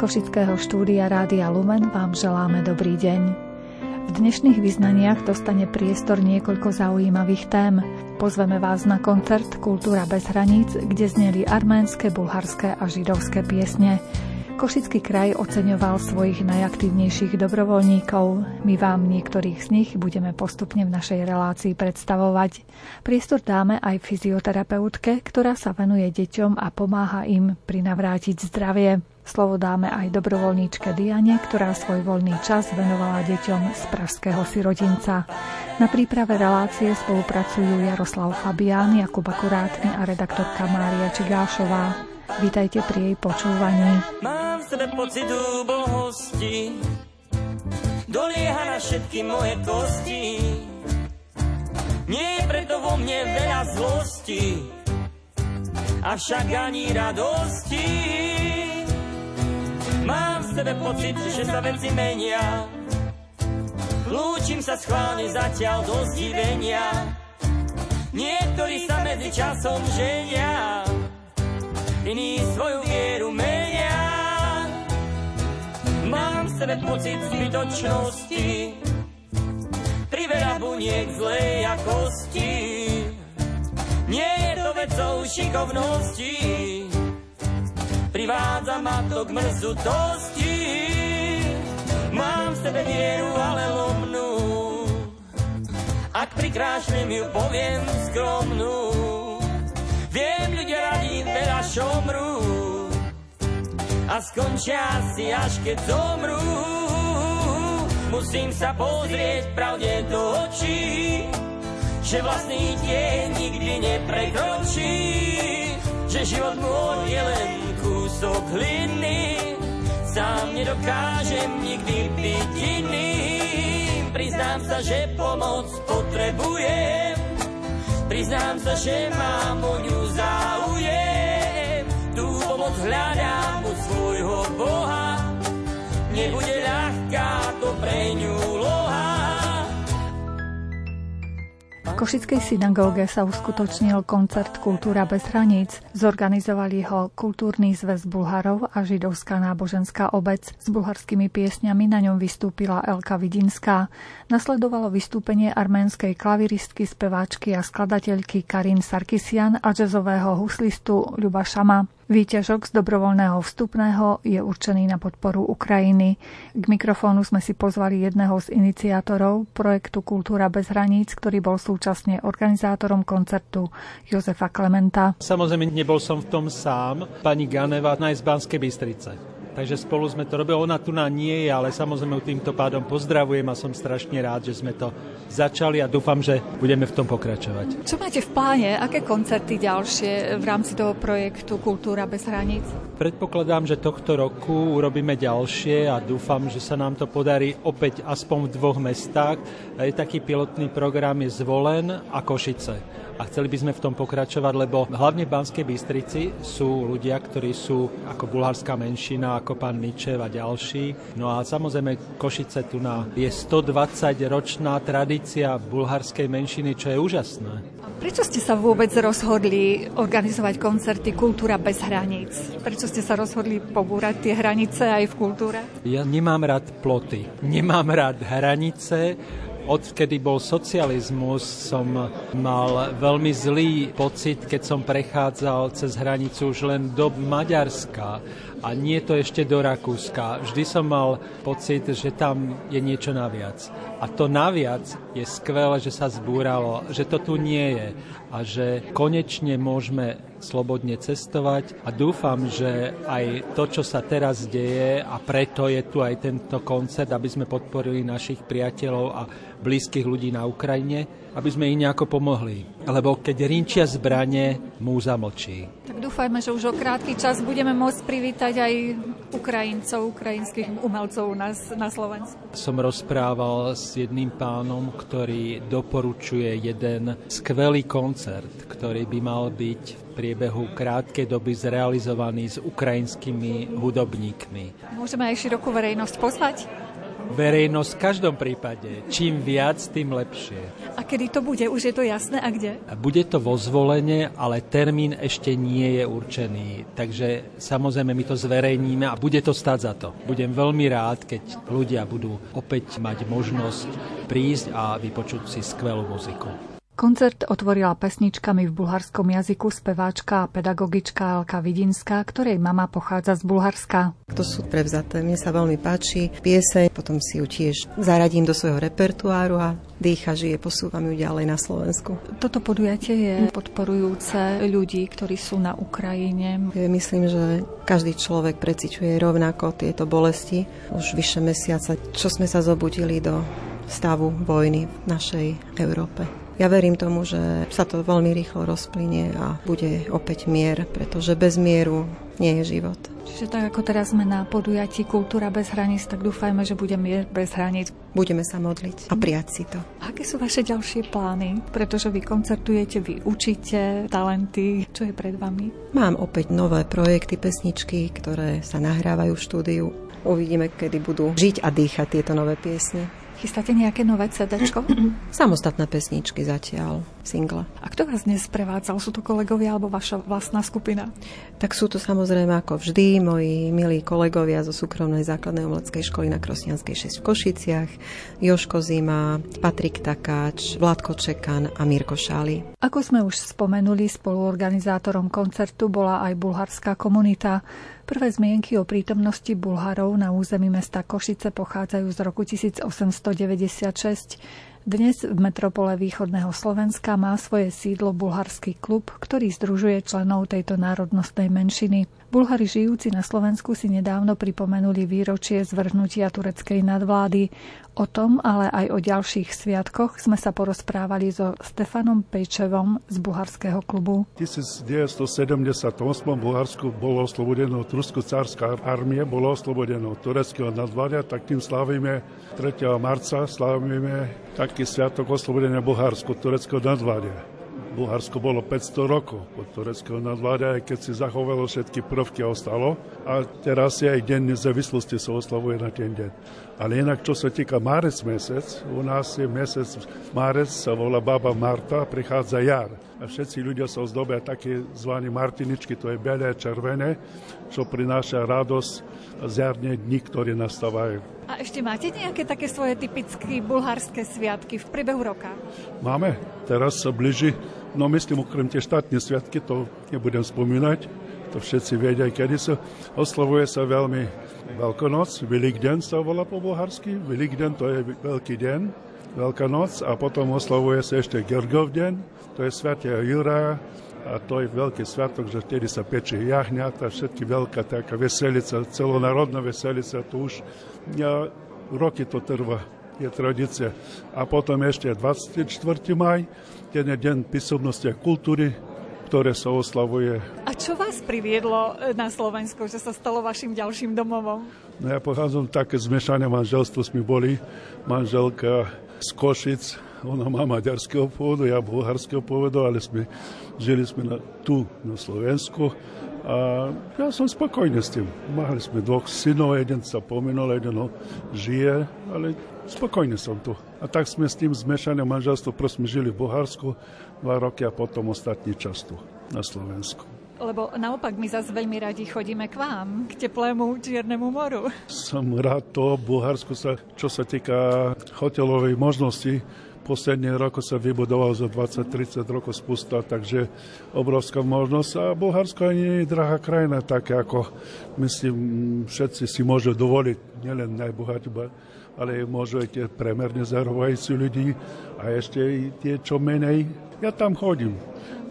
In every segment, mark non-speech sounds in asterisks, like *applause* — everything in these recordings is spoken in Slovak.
Košického štúdia Rádia Lumen vám želáme dobrý deň. V dnešných vyznaniach dostane priestor niekoľko zaujímavých tém. Pozveme vás na koncert Kultúra bez hraníc, kde zneli arménske, bulharské a židovské piesne. Košický kraj oceňoval svojich najaktívnejších dobrovoľníkov. My vám niektorých z nich budeme postupne v našej relácii predstavovať. Priestor dáme aj fyzioterapeutke, ktorá sa venuje deťom a pomáha im prinavrátiť zdravie. Slovo dáme aj dobrovoľníčke Diane, ktorá svoj voľný čas venovala deťom z pražského sirotinca. Na príprave relácie spolupracujú Jaroslav Fabián, Jakub Akurátny a redaktorka Mária Čigášová. Vítajte pri jej počúvaní. Mám sebe pocit úbohosti, dolieha na všetky moje kosti. Nie je preto vo mne veľa zlosti, avšak ani radosti. Mám v sebe pocit, že sa veci menia, Lúčim sa schválne zatiaľ do zdivenia. Niektorí sa medzi časom ženia, iní svoju vieru menia. Mám v sebe pocit zbytočnosti, priveľa buniek zlej jakosti. Nie je to vecou šikovnosti, privádza ma to k mrzutosti. Mám v sebe vieru, ale lomnú, ak prikrášnem ju poviem skromnú. Viem, ľudia radí veľa šomrú a skončia si až keď zomrú. Musím sa pozrieť pravde do očí, že vlastný tieň nikdy neprekročí, že život môj je len kúsok hliny, sám nedokážem nikdy byť iným. Priznám sa, že pomoc potrebujem, Priznám sa, že mám o ňu záujem. Tú pomoc hľadám u svojho Boha. Nebude ľahká to pre ňu Košickej synagóge sa uskutočnil koncert Kultúra bez hraníc. Zorganizovali ho Kultúrny zväz Bulharov a Židovská náboženská obec. S bulharskými piesňami na ňom vystúpila Elka Vidinská. Nasledovalo vystúpenie arménskej klaviristky, speváčky a skladateľky Karin Sarkisian a jazzového huslistu Ľuba Šama. Výťažok z dobrovoľného vstupného je určený na podporu Ukrajiny. K mikrofónu sme si pozvali jedného z iniciátorov projektu Kultúra bez hraníc, ktorý bol súčasne organizátorom koncertu Jozefa Klementa. Samozrejme, nebol som v tom sám. Pani Ganeva, z Banskej Bystrice. Takže spolu sme to robili. Ona tu na nie je, ale samozrejme týmto pádom pozdravujem a som strašne rád, že sme to začali a dúfam, že budeme v tom pokračovať. Čo máte v pláne? Aké koncerty ďalšie v rámci toho projektu Kultúra bez hraníc? Predpokladám, že tohto roku urobíme ďalšie a dúfam, že sa nám to podarí opäť aspoň v dvoch mestách. Je taký pilotný program je Zvolen a Košice a chceli by sme v tom pokračovať, lebo hlavne v Banskej Bystrici sú ľudia, ktorí sú ako bulharská menšina, ako pán Ničev a ďalší. No a samozrejme Košice tu na je 120-ročná tradícia bulharskej menšiny, čo je úžasné. Prečo ste sa vôbec rozhodli organizovať koncerty Kultúra bez hraníc? Prečo ste sa rozhodli pobúrať tie hranice aj v kultúre? Ja nemám rád ploty, nemám rád hranice, Odkedy bol socializmus, som mal veľmi zlý pocit, keď som prechádzal cez hranicu už len do Maďarska a nie to ešte do Rakúska. Vždy som mal pocit, že tam je niečo naviac. A to naviac je skvelé, že sa zbúralo, že to tu nie je a že konečne môžeme slobodne cestovať a dúfam, že aj to, čo sa teraz deje a preto je tu aj tento koncert, aby sme podporili našich priateľov a blízkych ľudí na Ukrajine, aby sme im nejako pomohli. Lebo keď rinčia zbranie, múza mlčí. Tak dúfajme, že už o krátky čas budeme môcť privítať aj Ukrajincov, ukrajinských umelcov u nás na Slovensku. Som rozprával s jedným pánom, ktorý doporučuje jeden skvelý koncert, ktorý by mal byť v priebehu krátkej doby zrealizovaný s ukrajinskými hudobníkmi. Môžeme aj širokú verejnosť pozvať? Verejnosť v každom prípade. Čím viac, tým lepšie. A kedy to bude? Už je to jasné a kde? Bude to vo zvolenie, ale termín ešte nie je určený. Takže samozrejme my to zverejníme a bude to stáť za to. Budem veľmi rád, keď ľudia budú opäť mať možnosť prísť a vypočuť si skvelú muziku. Koncert otvorila pesničkami v bulharskom jazyku speváčka a pedagogička Elka Vidinská, ktorej mama pochádza z Bulharska. To sú prevzaté. Mne sa veľmi páči pieseň, potom si ju tiež zaradím do svojho repertoáru a dýcha, žije, posúvam ju ďalej na Slovensku. Toto podujatie je podporujúce ľudí, ktorí sú na Ukrajine. Myslím, že každý človek preciťuje rovnako tieto bolesti. Už vyše mesiaca, čo sme sa zobudili do stavu vojny v našej Európe. Ja verím tomu, že sa to veľmi rýchlo rozplynie a bude opäť mier, pretože bez mieru nie je život. Čiže tak ako teraz sme na podujatí Kultúra bez hraníc, tak dúfajme, že bude mier bez hraníc. Budeme sa modliť a prijať si to. Aké sú vaše ďalšie plány? Pretože vy koncertujete, vy učíte talenty. Čo je pred vami? Mám opäť nové projekty, pesničky, ktoré sa nahrávajú v štúdiu. Uvidíme, kedy budú žiť a dýchať tieto nové piesne. Chystáte nejaké nové CD? *clears throat* Samostatné pesničky zatiaľ, single. A kto vás dnes prevádzal? Sú to kolegovia alebo vaša vlastná skupina? Tak sú to samozrejme ako vždy moji milí kolegovia zo súkromnej základnej umeleckej školy na Krosnianskej 6 v Košiciach, Joško Zima, Patrik Takáč, Vládko Čekan a Mirko Šáli. Ako sme už spomenuli, spoluorganizátorom koncertu bola aj bulharská komunita. Prvé zmienky o prítomnosti Bulharov na území mesta Košice pochádzajú z roku 1896. Dnes v metropole východného Slovenska má svoje sídlo bulharský klub, ktorý združuje členov tejto národnostnej menšiny. Bulhari žijúci na Slovensku si nedávno pripomenuli výročie zvrhnutia tureckej nadvlády. O tom, ale aj o ďalších sviatkoch sme sa porozprávali so Stefanom Pejčevom z bulharského klubu. V 1978 v Bulharsku bolo oslobodeno Trusko-cárska armie, bolo oslobodeno tureckého nadvládia, tak tým slavíme 3. marca, slavíme taký sviatok oslobodenia Bulharsku, tureckého nadvládia. Bulharsko bolo 500 rokov pod tureckého nadvláda, aj keď si zachovalo všetky prvky a ostalo. A teraz je aj deň nezávislosti sa oslavuje na ten deň. Ale inak, čo sa týka marec mesec, u nás je mesec marec, sa volá Baba Marta, prichádza jar. A všetci ľudia sa ozdobia také zvané martiničky, to je belé a červené, čo prináša radosť z jarne dní, ktoré nastávajú. A ešte máte nejaké také svoje typické bulharské sviatky v priebehu roka? Máme. Teraz sa blíži No myslím, okrem tie štátne sviatky, to nebudem spomínať, to všetci vedia, kedy sa oslavuje sa veľmi Veľkonoc, Velikden sa volá po bulharsky, Velikden to je veľký deň, Veľká noc. A potom oslavuje sa ešte Gergov deň, to je sviatia Jura. A to je veľký sviatok, že vtedy sa peče jahňata, všetky veľká taká veselica, celonárodná veselica, to už ja, roky to trvá, je tradícia. A potom ešte 24. maj, ten je deň písomnosti a kultúry, ktoré sa oslavuje. A čo vás priviedlo e, na Slovensko, že sa stalo vašim ďalším domovom? No ja pochádzam také zmiešané manželstvo sme boli. Manželka z Košic, ona má maďarského pôvodu, ja bulharského pôvodu, ale sme, žili sme na, tu na Slovensku. A ja som spokojný s tým. Mali sme dvoch synov, jeden sa pominul, jeden ho žije, ale spokojný som tu. A tak sme s tým zmiešaným manželstvom prosme žili v Bulharsku dva roky a potom ostatní čas tu na Slovensku. Lebo naopak my zase veľmi radi chodíme k vám, k teplému Čiernemu moru. Som rád to, v Bulharsku sa, čo sa týka hotelovej možnosti, posledný rok sa vybudoval za 20-30 rokov spusta, takže obrovská možnosť. A Bulharsko nie je drahá krajina, tak ako myslím, všetci si môžu dovoliť, nielen najbohatí, ale môžu aj premerne zarovajúci ľudí a ešte tie, čo menej. Ja tam chodím.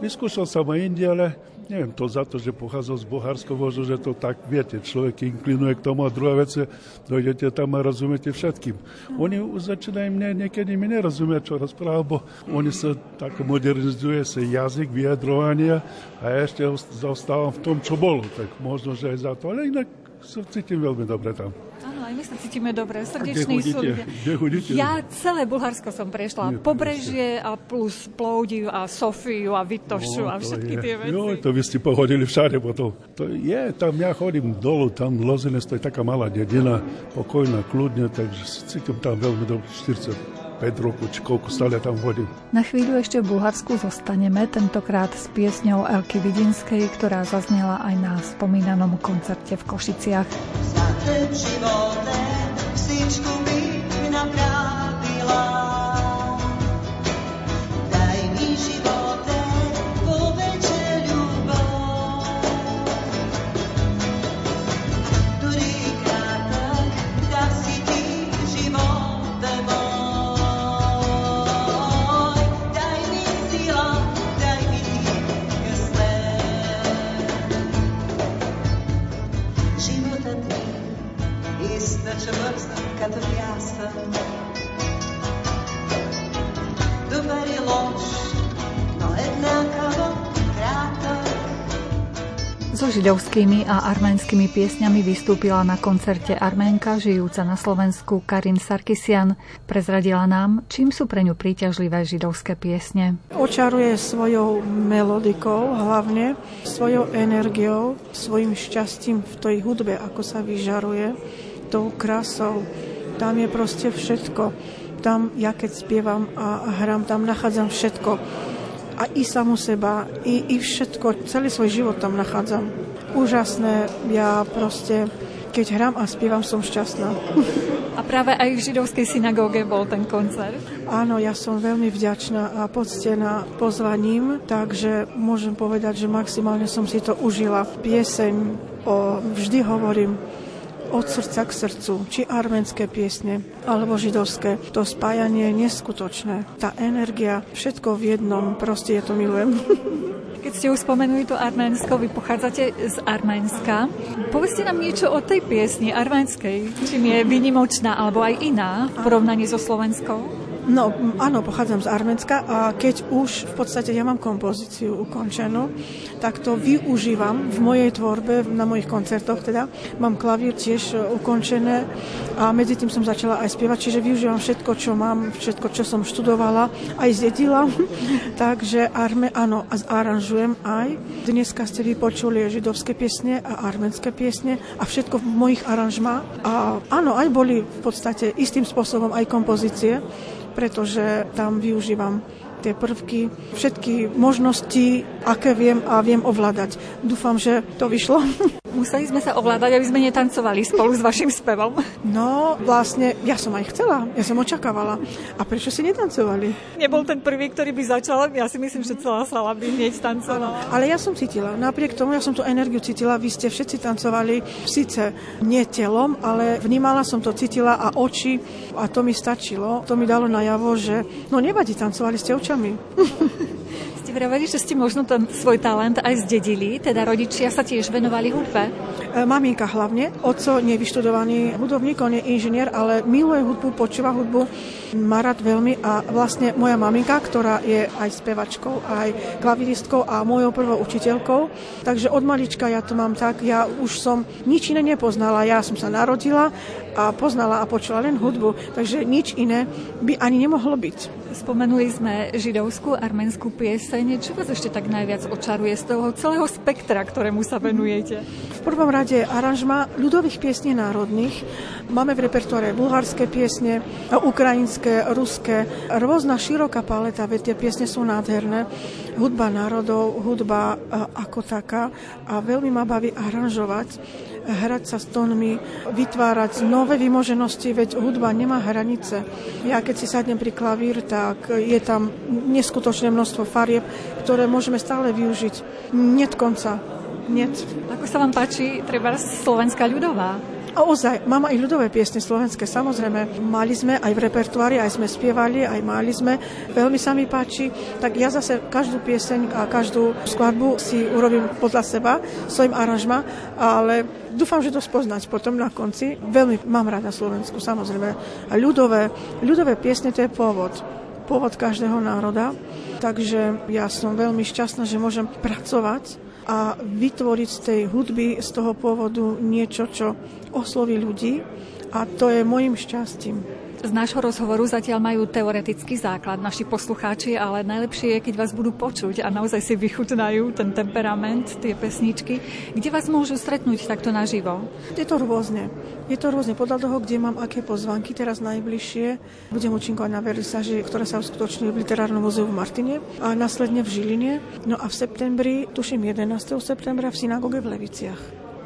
Vyskúšal som aj inde, ale neviem, to za to, že pochádzam z Bohárska, možno, že to tak, viete, človek inklinuje k tomu a druhá vec dojdete tam a rozumiete všetkým. Oni začínajú mne, niekedy mi nerozumieť, čo rozprávajú, bo oni sa tak modernizuje sa jazyk, vyjadrovania a ešte zostávam v tom, čo bolo, tak možno, že aj za to, ale inak sa cítim veľmi dobre tam. Áno, aj my sa cítime dobre, srdečný sú. Ja celé Bulharsko som prešla, Nie, pobrežie a plus Plovdiv a Sofiu a Vitošu no, a všetky je. tie veci. Jo, to vy ste pohodili všade potom. To je, tam ja chodím dolu, tam Lozinec, to je taká malá dedina, pokojná, kľudne, takže cítim tam veľmi dobre, 40 5 rokov, či koľko stále tam vodím. Na chvíľu ešte v Bulharsku zostaneme, tentokrát s piesňou Elky Vidinskej, ktorá zaznela aj na spomínanom koncerte v Košiciach. Za životem, No krátok So židovskými a arménskymi piesňami vystúpila na koncerte Arménka, žijúca na Slovensku Karin Sarkisian. Prezradila nám, čím sú pre ňu príťažlivé židovské piesne. Očaruje svojou melodikou, hlavne svojou energiou, svojim šťastím v tej hudbe, ako sa vyžaruje, tou krásou, tam je proste všetko. Tam, ja keď spievam a hrám, tam nachádzam všetko. A i samu seba, i, i všetko, celý svoj život tam nachádzam. Úžasné, ja proste, keď hrám a spievam, som šťastná. A práve aj v židovskej synagóge bol ten koncert? Áno, ja som veľmi vďačná a poctená pozvaním, takže môžem povedať, že maximálne som si to užila. Pieseň, o, vždy hovorím, od srdca k srdcu, či arménske piesne, alebo židovské. To spájanie je neskutočné. Tá energia, všetko v jednom, proste je to milujem. *laughs* Keď ste už spomenuli to Arménsko, vy pochádzate z Arménska. Povedzte nám niečo o tej piesni arménskej. Čím je vynimočná alebo aj iná v porovnaní so slovenskou? No, áno, pochádzam z Arménska a keď už v podstate ja mám kompozíciu ukončenú, tak to využívam v mojej tvorbe, na mojich koncertoch teda. Mám klavír tiež e, ukončené a medzi tým som začala aj spievať, čiže využívam všetko, čo mám, všetko, čo som študovala, aj zdedila. *laughs* Takže arme, áno, a zaranžujem aj. Dneska ste vypočuli židovské piesne a arménske piesne a všetko v mojich aranžmá. A áno, aj boli v podstate istým spôsobom aj kompozície pretože tam využívam tie prvky, všetky možnosti, aké viem a viem ovládať. Dúfam, že to vyšlo. *laughs* Museli sme sa ovládať, aby sme netancovali spolu s vašim spevom. No, vlastne, ja som aj chcela, ja som očakávala. A prečo si netancovali? Nebol ten prvý, ktorý by začal, ja si myslím, že celá sala by hneď tancovala. Ale ja som cítila, napriek tomu, ja som tú energiu cítila, vy ste všetci tancovali, síce nie telom, ale vnímala som to, cítila a oči a to mi stačilo. To mi dalo najavo, že no nevadí, tancovali ste očami. *laughs* ste vraveli, že ste možno ten svoj talent aj zdedili, teda rodičia sa tiež venovali hudbe? E, maminka hlavne, oco nevyštudovaný hudobník, on je inžinier, ale miluje hudbu, počúva hudbu, má rád veľmi a vlastne moja maminka, ktorá je aj spevačkou, aj klaviristkou a mojou prvou učiteľkou, takže od malička ja to mám tak, ja už som nič iné nepoznala, ja som sa narodila a poznala a počula len hudbu, takže nič iné by ani nemohlo byť. Spomenuli sme židovskú, arménskú pieseň. Čo vás ešte tak najviac očaruje z toho celého spektra, ktorému sa venujete? V prvom rade aranžma ľudových piesní národných. Máme v repertoáre bulharské piesne, ukrajinské, ruské, rôzna široká paleta, veď tie piesne sú nádherné. Hudba národov, hudba ako taká a veľmi ma baví aranžovať hrať sa s tónmi, vytvárať nové vymoženosti, veď hudba nemá hranice. Ja keď si sadnem pri klavír, tak je tam neskutočné množstvo farieb, ktoré môžeme stále využiť. Niet konca. Niet. Ako sa vám páči treba slovenská ľudová? A ozaj, mám aj ľudové piesne slovenské, samozrejme. Mali sme aj v repertoári, aj sme spievali, aj mali sme. Veľmi sa mi páči. Tak ja zase každú pieseň a každú skladbu si urobím podľa seba, svojim aranžma, ale dúfam, že to spoznať potom na konci. Veľmi mám rada Slovensku, samozrejme. A ľudové, ľudové piesne to je pôvod pôvod každého národa. Takže ja som veľmi šťastná, že môžem pracovať a vytvoriť z tej hudby, z toho pôvodu niečo, čo osloví ľudí a to je môjim šťastím. Z nášho rozhovoru zatiaľ majú teoretický základ naši poslucháči, ale najlepšie je, keď vás budú počuť a naozaj si vychutnajú ten temperament, tie pesničky. Kde vás môžu stretnúť takto naživo? Je to rôzne. Je to rôzne podľa toho, kde mám aké pozvanky. Teraz najbližšie budem účinkovať na vernisáži, ktorá sa uskutoční v Literárnom muzeu v Martine a následne v Žiline. No a v septembri, tuším 11. septembra v synagóge v Leviciach.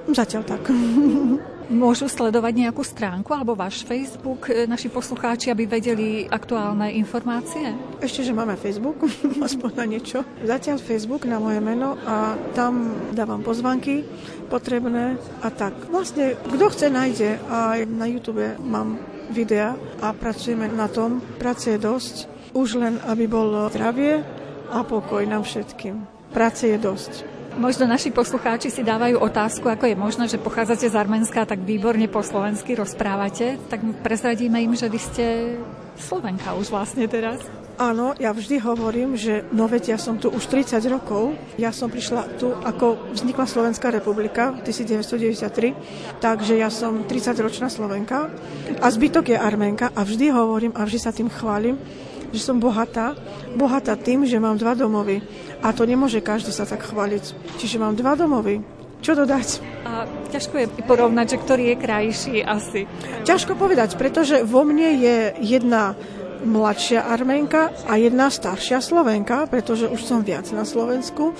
Zatiaľ tak. *laughs* Môžu sledovať nejakú stránku alebo váš Facebook, e, naši poslucháči, aby vedeli aktuálne informácie? Ešte, že máme Facebook, *laughs* aspoň na niečo. Zatiaľ Facebook na moje meno a tam dávam pozvanky potrebné a tak. Vlastne, kto chce, nájde. Aj na YouTube mám videa a pracujeme na tom. Práce je dosť. Už len, aby bolo zdravie a pokoj nám všetkým. Práce je dosť. Možno naši poslucháči si dávajú otázku, ako je možné, že pochádzate z Arménska tak výborne po slovensky rozprávate. Tak prezradíme im, že vy ste Slovenka už vlastne teraz. Áno, ja vždy hovorím, že no veď ja som tu už 30 rokov. Ja som prišla tu, ako vznikla Slovenská republika v 1993, takže ja som 30-ročná Slovenka a zbytok je Arménka a vždy hovorím a vždy sa tým chválim, že som bohatá. Bohatá tým, že mám dva domovy. A to nemôže každý sa tak chváliť. Čiže mám dva domovy. Čo dodať? A ťažko je porovnať, že ktorý je krajší asi. Ťažko povedať, pretože vo mne je jedna mladšia Arménka a jedna staršia Slovenka, pretože už som viac na Slovensku.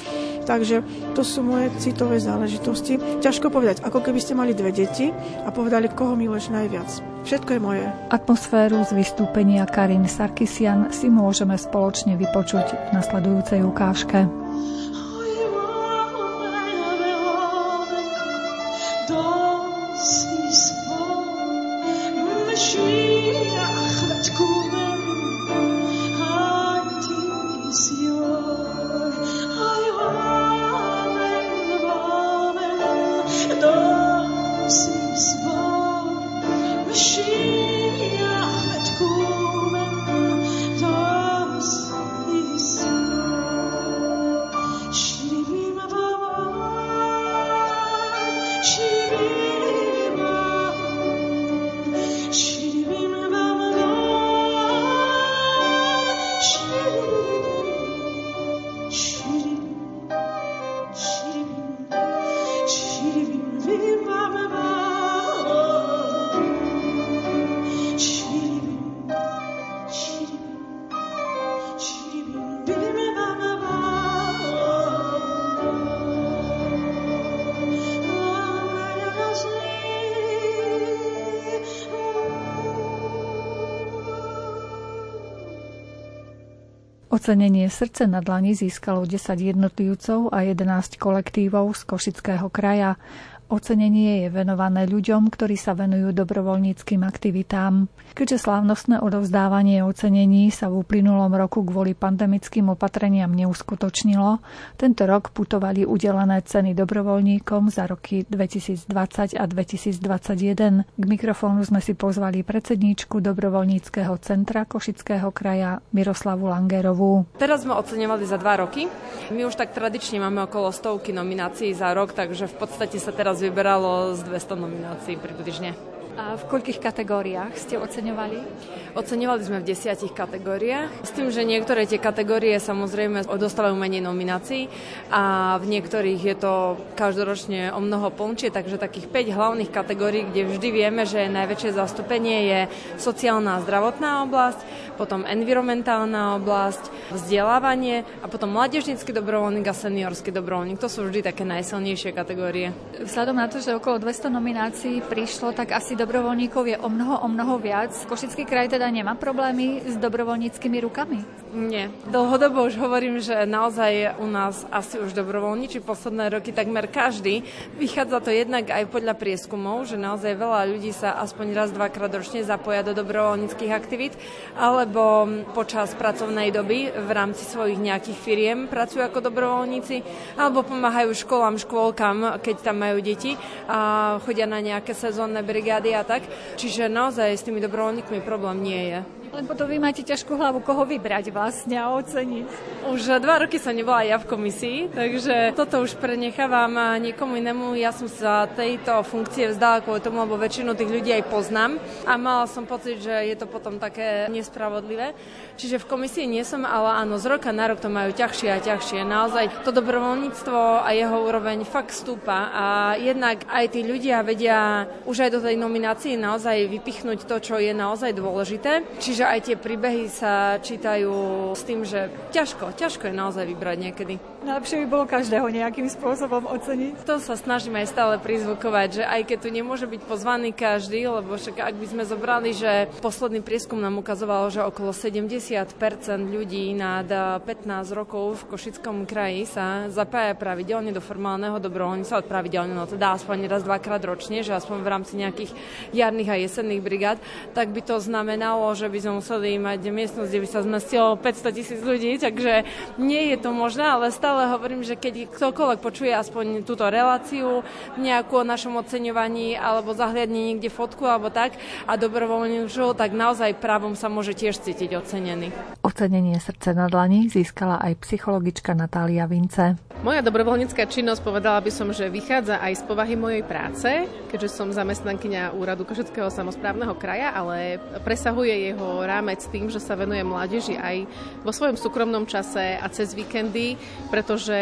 Takže to sú moje citové záležitosti. Ťažko povedať, ako keby ste mali dve deti a povedali, koho miluješ najviac. Všetko je moje. Atmosféru z vystúpenia Karin Sarkisian si môžeme spoločne vypočuť v nasledujúcej ukážke. Ocenenie Srdce na dlani získalo 10 jednotlivcov a 11 kolektívov z Košického kraja. Ocenenie je venované ľuďom, ktorí sa venujú dobrovoľníckým aktivitám. Keďže slávnostné odovzdávanie ocenení sa v uplynulom roku kvôli pandemickým opatreniam neuskutočnilo, tento rok putovali udelené ceny dobrovoľníkom za roky 2020 a 2021. K mikrofónu sme si pozvali predsedníčku dobrovoľníckého centra Košického kraja Miroslavu Langerovú. Teraz sme oceňovali za dva roky. My už tak tradične máme okolo stovky nominácií za rok, takže v podstate sa teraz vyberalo z 200 nominácií približne. A v koľkých kategóriách ste oceňovali? Oceňovali sme v desiatich kategóriách. S tým, že niektoré tie kategórie samozrejme dostávajú menej nominácií a v niektorých je to každoročne o mnoho plnčie, takže takých 5 hlavných kategórií, kde vždy vieme, že najväčšie zastúpenie je sociálna a zdravotná oblasť, potom environmentálna oblasť, vzdelávanie a potom mládežnícky dobrovoľník a seniorský dobrovoľník. To sú vždy také najsilnejšie kategórie. Vzhľadom na to, že okolo 200 nominácií prišlo, tak asi dobrovoľníkov je o mnoho, o mnoho viac. Košický kraj teda nemá problémy s dobrovoľníckými rukami? Nie. Dlhodobo už hovorím, že naozaj u nás asi už dobrovoľníči posledné roky takmer každý. Vychádza to jednak aj podľa prieskumov, že naozaj veľa ľudí sa aspoň raz, dvakrát ročne zapoja do dobrovoľníckých aktivít, alebo počas pracovnej doby v rámci svojich nejakých firiem pracujú ako dobrovoľníci, alebo pomáhajú školám, škôlkam, keď tam majú deti a chodia na nejaké sezónne brigády a tak. Čiže naozaj s tými dobrovoľníkmi problém nie je. Len potom vy máte ťažkú hlavu, koho vybrať vlastne a oceniť. Už dva roky sa nebola ja v komisii, takže toto už prenechávam niekomu inému. Ja som sa tejto funkcie vzdala kvôli tomu, lebo väčšinu tých ľudí aj poznám a mala som pocit, že je to potom také nespravodlivé. Čiže v komisii nie som, ale áno, z roka na rok to majú ťažšie a ťažšie. Naozaj to dobrovoľníctvo a jeho úroveň fakt stúpa a jednak aj tí ľudia vedia už aj do tej nominácii naozaj vypichnúť to, čo je naozaj dôležité. Čiže že aj tie príbehy sa čítajú s tým, že ťažko, ťažko je naozaj vybrať niekedy. Najlepšie by bolo každého nejakým spôsobom oceniť. To sa snažíme aj stále prizvukovať, že aj keď tu nemôže byť pozvaný každý, lebo však ak by sme zobrali, že posledný prieskum nám ukazoval, že okolo 70% ľudí nad 15 rokov v Košickom kraji sa zapája pravidelne do formálneho dobrovoľníctva, pravidelne, no teda aspoň raz, dvakrát ročne, že aspoň v rámci nejakých jarných a jesenných brigád, tak by to znamenalo, že by sme museli mať miestnosť, kde by sa zmestilo 500 tisíc ľudí, takže nie je to možné, ale stále hovorím, že keď ktokoľvek počuje aspoň túto reláciu, nejakú o našom oceňovaní alebo zahliadne niekde fotku alebo tak a dobrovoľne už, tak naozaj právom sa môže tiež cítiť ocenený. Ocenenie srdce na dlani získala aj psychologička Natália Vince. Moja dobrovoľnícka činnosť povedala by som, že vychádza aj z povahy mojej práce, keďže som zamestnankyňa úradu Košeckého samozprávneho kraja, ale presahuje jeho rámec tým, že sa venuje mládeži aj vo svojom súkromnom čase a cez víkendy, pretože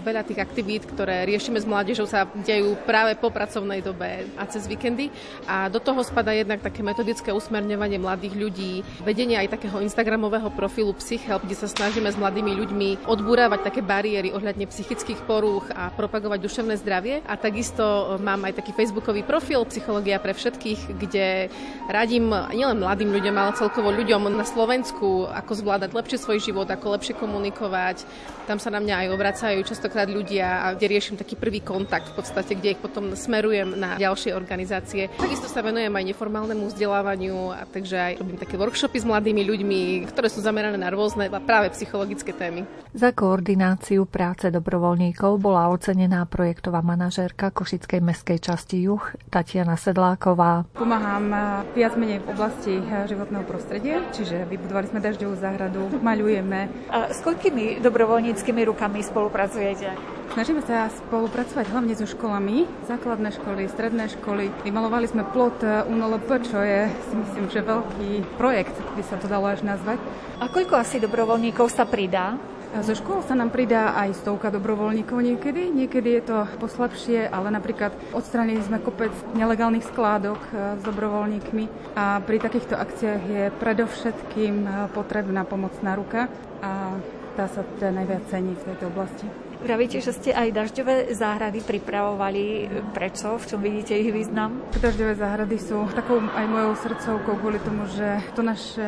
veľa tých aktivít, ktoré riešime s mládežou, sa dejú práve po pracovnej dobe a cez víkendy. A do toho spada jednak také metodické usmerňovanie mladých ľudí, vedenie aj takého instagramového profilu Psychelp, kde sa snažíme s mladými ľuďmi odburávať také bariéry ohľadne psychických porúch a propagovať duševné zdravie. A takisto mám aj taký facebookový profil Psychológia pre všetkých, kde radím nielen mladým ľuďom, ale celkovo ľuďom na Slovensku, ako zvládať lepšie svoj život, ako lepšie komunikovať. Tam sa na mňa aj obracajú častokrát ľudia a kde riešim taký prvý kontakt v podstate, kde ich potom smerujem na ďalšie organizácie. Takisto sa venujem aj neformálnemu vzdelávaniu a takže aj robím také workshopy s mladými ľuďmi, ktoré sú zamerané na rôzne práve psychologické témy. Za koordináciu práce dobro dobrovoľníkov bola ocenená projektová manažérka Košickej mestskej časti Juh Tatiana Sedláková. Pomáham eh, viac menej v oblasti eh, životného prostredia, čiže vybudovali sme dažďovú záhradu, maľujeme. A s koľkými dobrovoľníckými rukami spolupracujete? Snažíme sa spolupracovať hlavne so školami, základné školy, stredné školy. Vymalovali sme plot eh, UNLP, čo je si myslím, že veľký projekt, by sa to dalo až nazvať. A koľko asi dobrovoľníkov sa pridá? Zo škôl sa nám pridá aj stovka dobrovoľníkov niekedy. Niekedy je to poslabšie, ale napríklad odstranili sme kopec nelegálnych skládok e, s dobrovoľníkmi a pri takýchto akciách je predovšetkým e, potrebná pomocná ruka a tá sa teda najviac cení v tejto oblasti. Pravíte, že ste aj dažďové záhrady pripravovali. Prečo? V čom vidíte ich význam? Dažďové záhrady sú takou aj mojou srdcovkou kvôli tomu, že to naše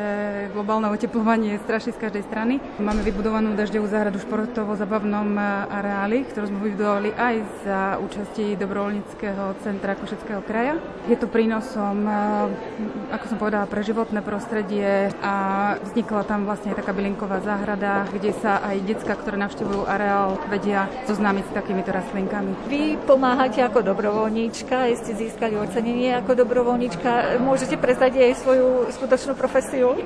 globálne oteplovanie straší z každej strany. Máme vybudovanú dažďovú záhradu v športovo-zabavnom areáli, ktorú sme vybudovali aj za účasti dobrovoľníckého centra Košeckého kraja. Je to prínosom, ako som povedala, pre životné prostredie a vznikla tam vlastne taká bylinková záhrada, kde sa aj detská, ktoré navštevujú areál, zoznámiť s takýmito rastlinkami. Vy pomáhate ako dobrovoľníčka, ste získali ocenenie ako dobrovoľníčka. Môžete prezradiť aj svoju skutočnú profesiu?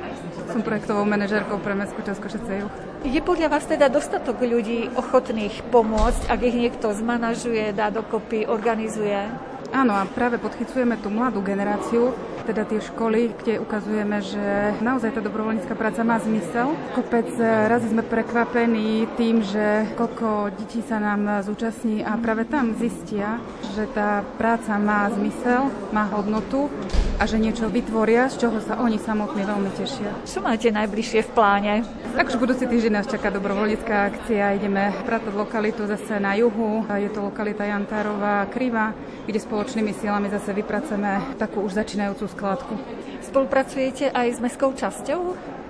Som projektovou manažérkou pre Mestskú časť Košice Juh. Je podľa vás teda dostatok ľudí ochotných pomôcť, ak ich niekto zmanažuje, dá dokopy, organizuje? Áno, a práve podchycujeme tú mladú generáciu, teda tie školy, kde ukazujeme, že naozaj tá dobrovoľnícka práca má zmysel. Kopec e, razy sme prekvapení tým, že koľko detí sa nám zúčastní a práve tam zistia, že tá práca má zmysel, má hodnotu a že niečo vytvoria, z čoho sa oni samotní veľmi tešia. Čo máte najbližšie v pláne? Tak už budúci týždeň nás čaká dobrovoľnícka akcia. Ideme pratať lokalitu zase na juhu. Je to lokalita Jantárová Kriva, kde spoločnými silami zase vypracujeme takú už začínajúcu skladku. Spolupracujete aj s mestskou časťou?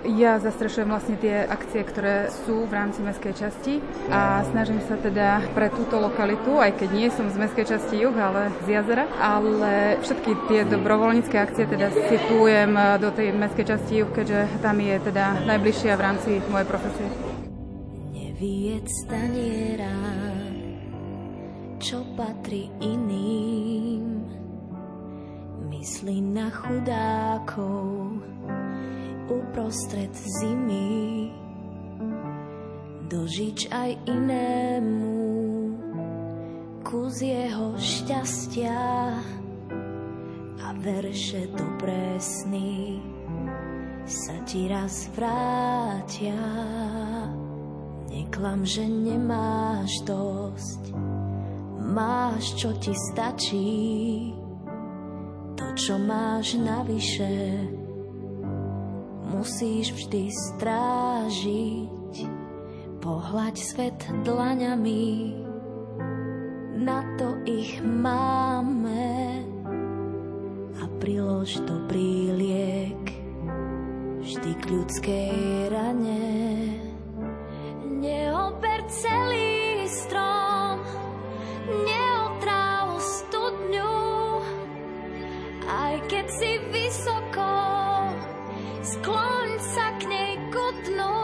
Ja zastrešujem vlastne tie akcie, ktoré sú v rámci mestskej časti a snažím sa teda pre túto lokalitu, aj keď nie som z mestskej časti juh, ale z jazera, ale všetky tie dobrovoľnícke akcie teda situujem do tej mestskej časti juh, keďže tam je teda najbližšia v rámci mojej profesie. Neviec staniera, čo patrí iným, myslí na chudákov, uprostred zimy dožič aj inému kus jeho šťastia a verše dobré sny sa ti raz vrátia. Neklam, že nemáš dosť, máš, čo ti stačí, čo máš navyše, musíš vždy strážiť. Pohľaď svet dlaňami, na to ich máme a prilož dobrý liek vždy k ľudskej rane. Neober celý strom, neotráv si vysoko, skloň sa k nej ku dnu.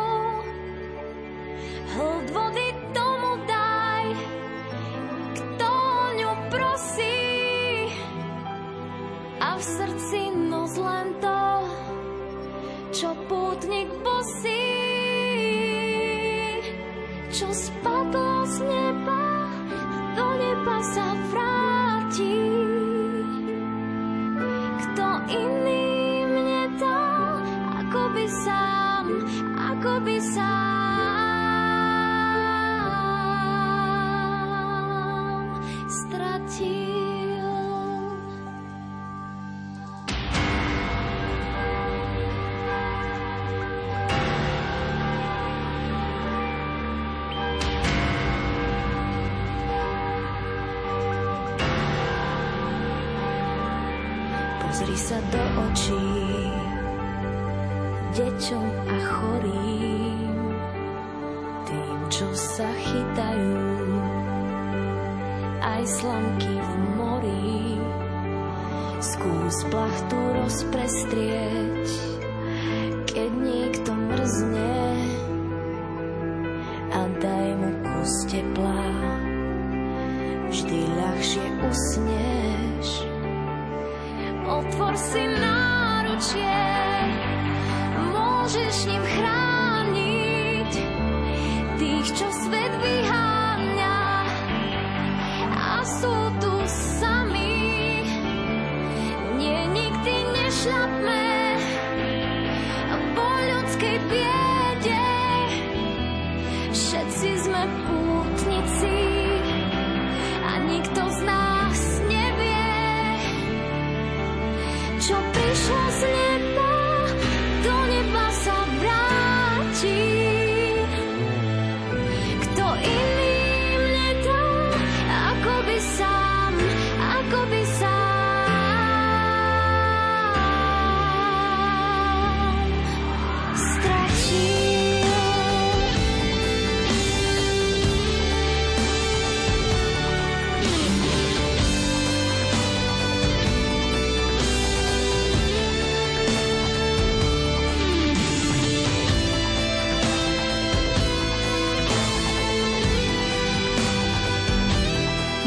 Hlad vody tomu daj, kto ňu prosí, a v srdci noc len to, čo pútnik bosí, čo spadlo z neba, do neba sa vráti. Kto do očí deťom a chorým, tým, čo sa chytajú, aj slamky v mori. Skús plachtu rozprestrieť,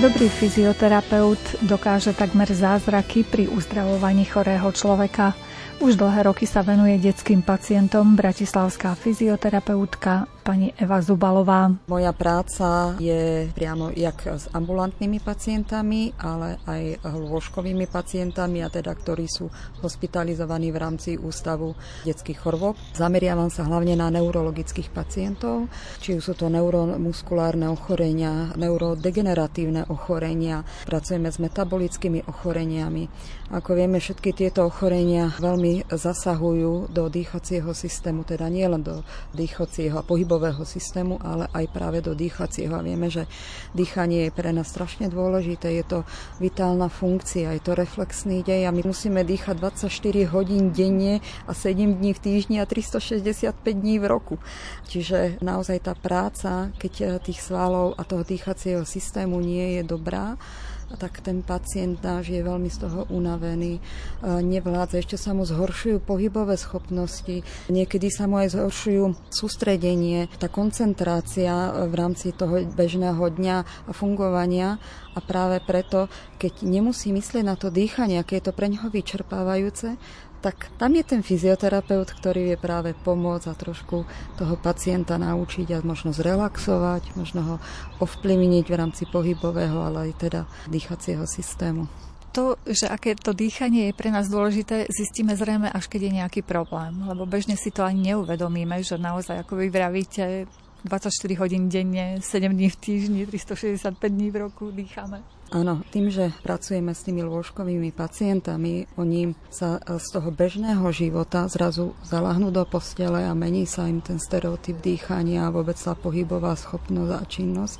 Dobrý fyzioterapeut dokáže takmer zázraky pri uzdravovaní chorého človeka. Už dlhé roky sa venuje detským pacientom bratislavská fyzioterapeutka pani Eva Zubalová. Moja práca je priamo jak s ambulantnými pacientami, ale aj lôžkovými pacientami, a teda ktorí sú hospitalizovaní v rámci ústavu detských chorôb. Zameriavam sa hlavne na neurologických pacientov, či už sú to neuromuskulárne ochorenia, neurodegeneratívne ochorenia, pracujeme s metabolickými ochoreniami. Ako vieme, všetky tieto ochorenia veľmi zasahujú do dýchacieho systému, teda nielen do dýchacieho a pohybového systému, ale aj práve do dýchacieho. A vieme, že dýchanie je pre nás strašne dôležité, je to vitálna funkcia, je to reflexný dej a my musíme dýchať 24 hodín denne a 7 dní v týždni a 365 dní v roku. Čiže naozaj tá práca, keď tých svalov a toho dýchacieho systému nie je dobrá, tak ten pacient náš je veľmi z toho unavený, nevládza, ešte sa mu zhoršujú pohybové schopnosti, niekedy sa mu aj zhoršujú sústredenie, tá koncentrácia v rámci toho bežného dňa a fungovania a práve preto, keď nemusí myslieť na to dýchanie, aké je to pre neho vyčerpávajúce, tak tam je ten fyzioterapeut, ktorý vie práve pomôcť a trošku toho pacienta naučiť a možno zrelaxovať, možno ho ovplyvniť v rámci pohybového, ale aj teda dýchacieho systému to, že aké to dýchanie je pre nás dôležité, zistíme zrejme až keď je nejaký problém, lebo bežne si to ani neuvedomíme, že naozaj, ako vy vravíte, 24 hodín denne, 7 dní v týždni, 365 dní v roku dýchame. Áno, tým, že pracujeme s tými lôžkovými pacientami, oni sa z toho bežného života zrazu zalahnú do postele a mení sa im ten stereotyp dýchania a vôbec sa pohybová schopnosť a činnosť.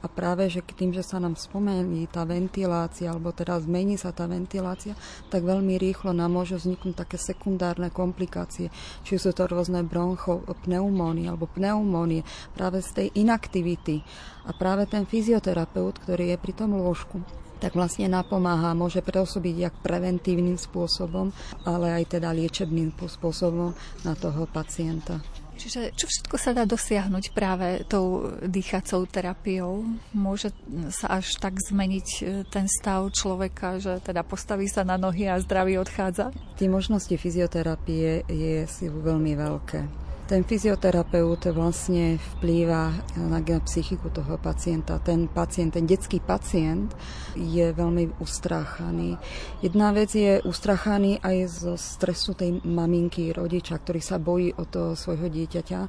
A práve, že tým, že sa nám spomení tá ventilácia, alebo teda zmení sa tá ventilácia, tak veľmi rýchlo nám môžu vzniknúť také sekundárne komplikácie. Či sú to rôzne broncho, pneumónie alebo pneumónie práve z tej inaktivity. A práve ten fyzioterapeut, ktorý je pri tom lôžku, tak vlastne napomáha, môže preosobiť jak preventívnym spôsobom, ale aj teda liečebným spôsobom na toho pacienta. Čiže čo všetko sa dá dosiahnuť práve tou dýchacou terapiou? Môže sa až tak zmeniť e, ten stav človeka, že teda postaví sa na nohy a zdravý odchádza? Tie možnosti fyzioterapie je si veľmi veľké. Ten fyzioterapeut vlastne vplýva na psychiku toho pacienta. Ten pacient, ten detský pacient je veľmi ustráchaný. Jedna vec je ustráchaný aj zo stresu tej maminky, rodiča, ktorý sa bojí o toho svojho dieťaťa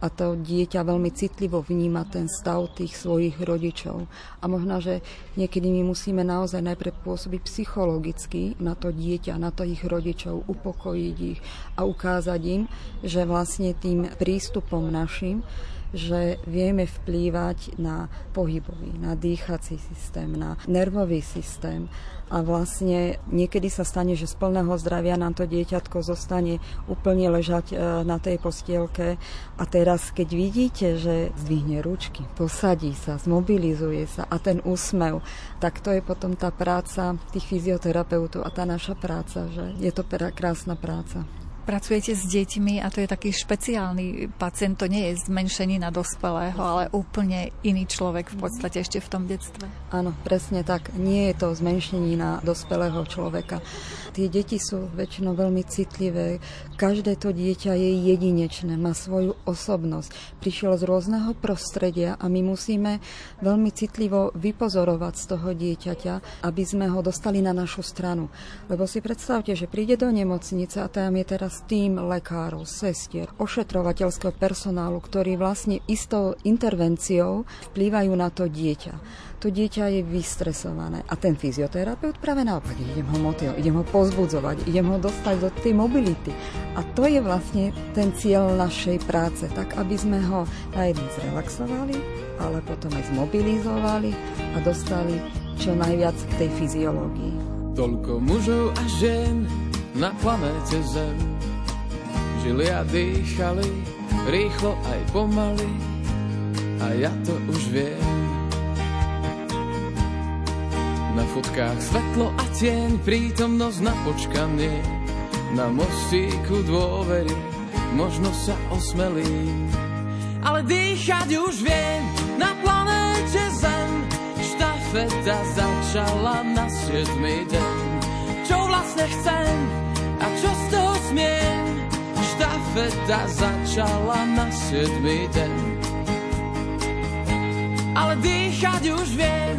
a to dieťa veľmi citlivo vníma ten stav tých svojich rodičov. A možno, že niekedy my musíme naozaj najprv pôsobiť psychologicky na to dieťa, na to ich rodičov, upokojiť ich a ukázať im, že vlastne tým prístupom našim že vieme vplývať na pohybový, na dýchací systém, na nervový systém. A vlastne niekedy sa stane, že z plného zdravia nám to dieťatko zostane úplne ležať e, na tej postielke. A teraz keď vidíte, že zdvihne ručky, posadí sa, zmobilizuje sa a ten úsmev, tak to je potom tá práca tých fyzioterapeutov a tá naša práca, že je to krásna práca pracujete s deťmi a to je taký špeciálny pacient, to nie je zmenšení na dospelého, ale úplne iný človek v podstate ešte v tom detstve. Áno, presne tak. Nie je to zmenšení na dospelého človeka. Tie deti sú väčšinou veľmi citlivé. Každé to dieťa je jedinečné, má svoju osobnosť. Prišiel z rôzneho prostredia a my musíme veľmi citlivo vypozorovať z toho dieťaťa, aby sme ho dostali na našu stranu. Lebo si predstavte, že príde do nemocnice a tam je teraz tým lekárov, sestier, ošetrovateľského personálu, ktorí vlastne istou intervenciou vplývajú na to dieťa. To dieťa je vystresované a ten fyzioterapeut práve naopak, idem ho motivovať, idem ho pozbudzovať, idem ho dostať do tej mobility. A to je vlastne ten cieľ našej práce, tak aby sme ho na jednu zrelaxovali, ale potom aj zmobilizovali a dostali čo najviac k tej fyziológii. Toľko mužov a žien na planéte Zem žili a dýchali, rýchlo aj pomaly, a ja to už viem. Na fotkách svetlo a tieň, prítomnosť na počkanie, na mostíku dôvery, možno sa osmelím. Ale dýchať už viem, na planéte Zem, štafeta začala na 7. deň. Čo vlastne chcem a čo z toho smiem, štafeta začala na siedmy deň. Ale dýchať už viem.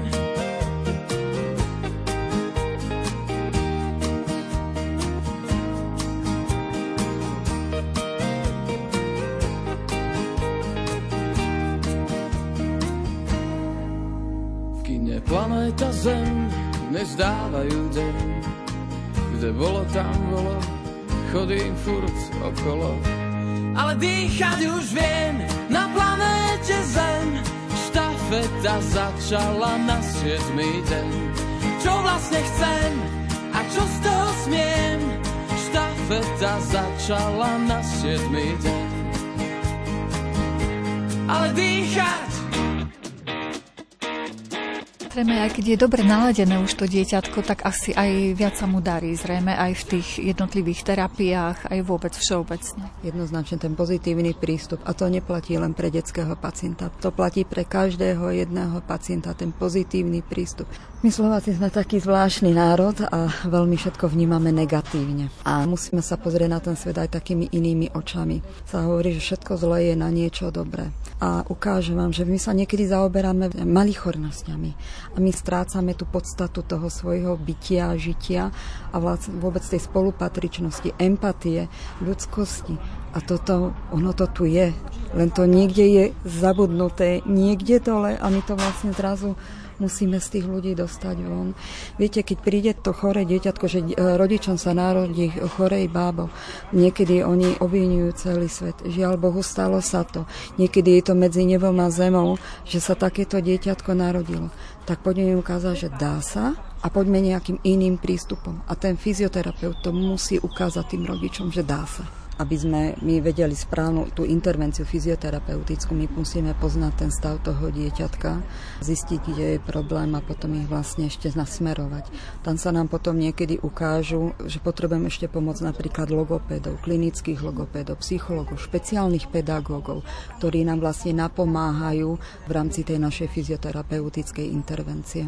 V planéta Zem nezdávajú deň, kde bolo tam bolo chodím furt okolo. Ale dýchať už viem na planéte Zem. Štafeta začala na siedmý deň. Čo vlastne chcem a čo z toho smiem? Štafeta začala na siedmý deň. Ale dýchať Zrejme, aj keď je dobre naladené už to dieťatko, tak asi aj viac sa mu darí. Zrejme aj v tých jednotlivých terapiách, aj vôbec všeobecne. Jednoznačne ten pozitívny prístup. A to neplatí len pre detského pacienta. To platí pre každého jedného pacienta, ten pozitívny prístup. My Slováci sme taký zvláštny národ a veľmi všetko vnímame negatívne. A musíme sa pozrieť na ten svet aj takými inými očami. Sa hovorí, že všetko zlé je na niečo dobré. A ukážem vám, že my sa niekedy zaoberáme malichornosťami a my strácame tú podstatu toho svojho bytia, žitia a vôbec tej spolupatričnosti, empatie, ľudskosti. A toto, ono to tu je, len to niekde je zabudnuté, niekde dole a my to vlastne zrazu musíme z tých ľudí dostať von. Viete, keď príde to chore dieťatko, že e, rodičom sa narodí chorej bábo, niekedy oni obvinujú celý svet. Žiaľ Bohu, stalo sa to. Niekedy je to medzi nebom a zemou, že sa takéto dieťatko narodilo. Tak poďme im ukázať, že dá sa a poďme nejakým iným prístupom. A ten fyzioterapeut to musí ukázať tým rodičom, že dá sa aby sme my vedeli správnu tú intervenciu fyzioterapeutickú, my musíme poznať ten stav toho dieťatka, zistiť, kde je problém a potom ich vlastne ešte nasmerovať. Tam sa nám potom niekedy ukážu, že potrebujeme ešte pomoc napríklad logopédov, klinických logopédov, psychologov, špeciálnych pedagógov, ktorí nám vlastne napomáhajú v rámci tej našej fyzioterapeutickej intervencie.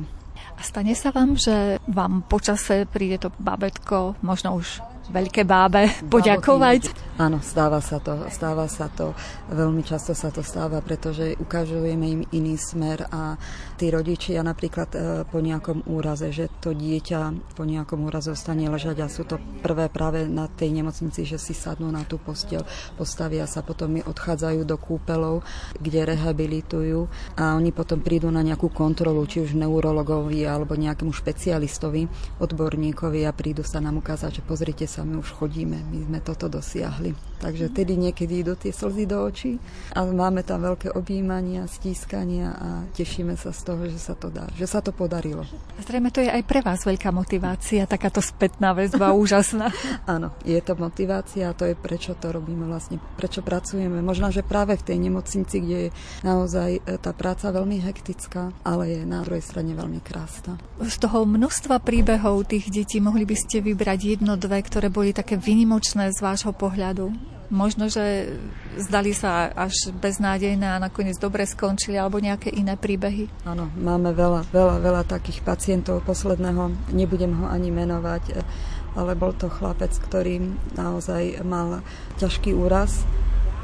A stane sa vám, že vám počase príde to babetko, možno už veľké bábe *laughs* poďakovať. Áno, stáva sa to, stáva sa to. Veľmi často sa to stáva, pretože ukážujeme im iný smer a tí rodičia napríklad e, po nejakom úraze, že to dieťa po nejakom úraze ostane ležať a sú to prvé práve na tej nemocnici, že si sadnú na tú postel, postavia sa, potom mi odchádzajú do kúpelov, kde rehabilitujú a oni potom prídu na nejakú kontrolu, či už neurologovi alebo nejakému špecialistovi, odborníkovi a prídu sa nám ukázať, že pozrite sa, my už chodíme, my sme toto dosiahli. Takže tedy niekedy idú tie slzy do očí a máme tam veľké objímania, stískania a tešíme sa z toho, že sa to dá, že sa to podarilo. Zrejme to je aj pre vás veľká motivácia, takáto spätná väzba úžasná. *laughs* Áno, je to motivácia a to je prečo to robíme vlastne, prečo pracujeme. Možno, že práve v tej nemocnici, kde je naozaj e, tá práca veľmi hektická, ale je na druhej strane veľmi krásna. Z toho množstva príbehov tých detí mohli by ste vybrať jedno, dve, ktoré boli také vynimočné z vášho pohľadu? Možno, že zdali sa až beznádejné a nakoniec dobre skončili, alebo nejaké iné príbehy? Áno, máme veľa, veľa, veľa takých pacientov posledného, nebudem ho ani menovať, ale bol to chlapec, ktorý naozaj mal ťažký úraz,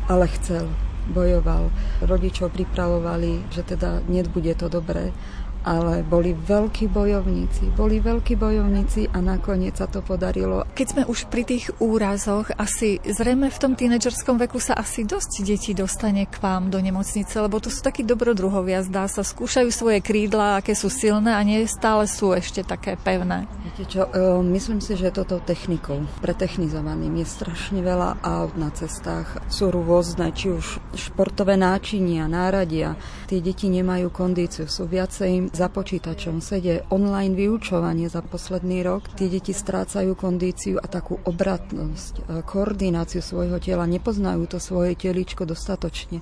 ale chcel, bojoval. Rodičov pripravovali, že teda nebude to dobré ale boli veľkí bojovníci, boli veľkí bojovníci a nakoniec sa to podarilo. Keď sme už pri tých úrazoch, asi zrejme v tom tínedžerskom veku sa asi dosť detí dostane k vám do nemocnice, lebo to sú takí dobrodruhovia, zdá sa, skúšajú svoje krídla, aké sú silné a nie stále sú ešte také pevné. Viete čo, e, myslím si, že toto technikou, pretechnizovaným je strašne veľa aut na cestách. Sú rôzne, či už športové náčinia, náradia. Tie deti nemajú kondíciu, sú viacej za počítačom, sedie online vyučovanie za posledný rok, tie deti strácajú kondíciu a takú obratnosť, e, koordináciu svojho tela, nepoznajú to svoje teličko dostatočne.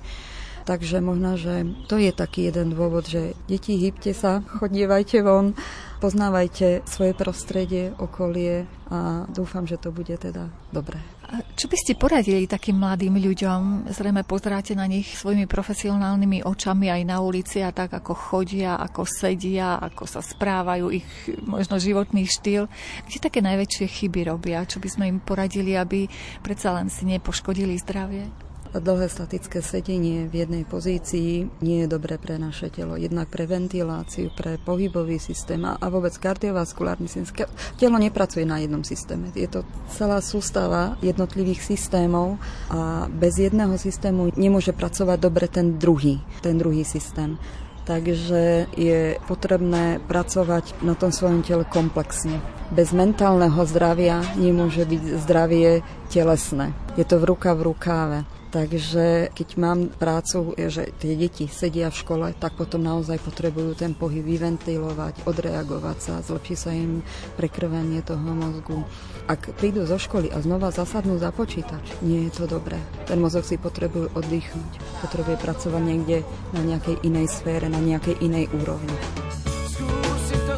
Takže možno, že to je taký jeden dôvod, že deti, hýbte sa, *laughs* chodievajte von, poznávajte svoje prostredie, okolie a dúfam, že to bude teda dobré. A čo by ste poradili takým mladým ľuďom? Zrejme pozráte na nich svojimi profesionálnymi očami aj na ulici a tak, ako chodia, ako sedia, ako sa správajú, ich možno životný štýl. Kde také najväčšie chyby robia? Čo by sme im poradili, aby predsa len si nepoškodili zdravie? Dlhé statické sedenie v jednej pozícii nie je dobré pre naše telo. Jednak pre ventiláciu, pre pohybový systém a vôbec kardiovaskulárny systém. Telo nepracuje na jednom systéme. Je to celá sústava jednotlivých systémov a bez jedného systému nemôže pracovať dobre ten druhý, ten druhý systém. Takže je potrebné pracovať na tom svojom tele komplexne. Bez mentálneho zdravia nemôže byť zdravie telesné. Je to v ruka v rukáve. Takže keď mám prácu, že tie deti sedia v škole, tak potom naozaj potrebujú ten pohyb vyventilovať, odreagovať sa, zlepší sa im prekrvenie toho mozgu. Ak prídu zo školy a znova zasadnú za počítač, nie je to dobré. Ten mozog si potrebuje oddychnúť, potrebuje pracovať niekde na nejakej inej sfére, na nejakej inej úrovni.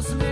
právo